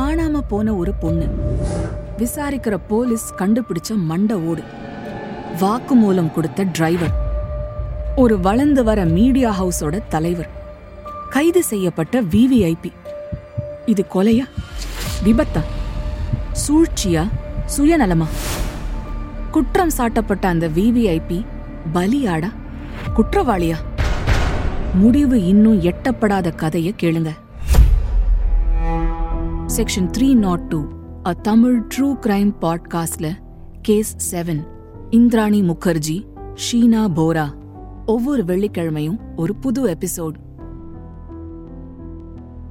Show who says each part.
Speaker 1: காணாம போன ஒரு பொண்ணு. விசாரிக்கிற போலீஸ் கண்டுபிடிச்ச மண்ட ஓடு. வாக்குமூலம் கொடுத்த டிரைவர். ஒரு வளர்ந்து வர மீடியா ஹவுஸோட தலைவர். கைது செய்யப்பட்ட விவிஐபி இது கொலையா? விபத்தா? சூழ்ச்சியா? சுயநலமா? குற்றம் சாட்டப்பட்ட அந்த விவிஐபி பலியாடா? குற்றவாளியா? முடிவு இன்னும் எட்டப்படாத கதையை கேளுங்க. Section three not two a Tamil true crime பாட்காஸ்ட்ல கேஸ் செவன் இந்திராணி முகர்ஜி ஷீனா போரா. ஒவ்வொரு வெள்ளிக்கிழமையும் ஒரு புது எபிசோட்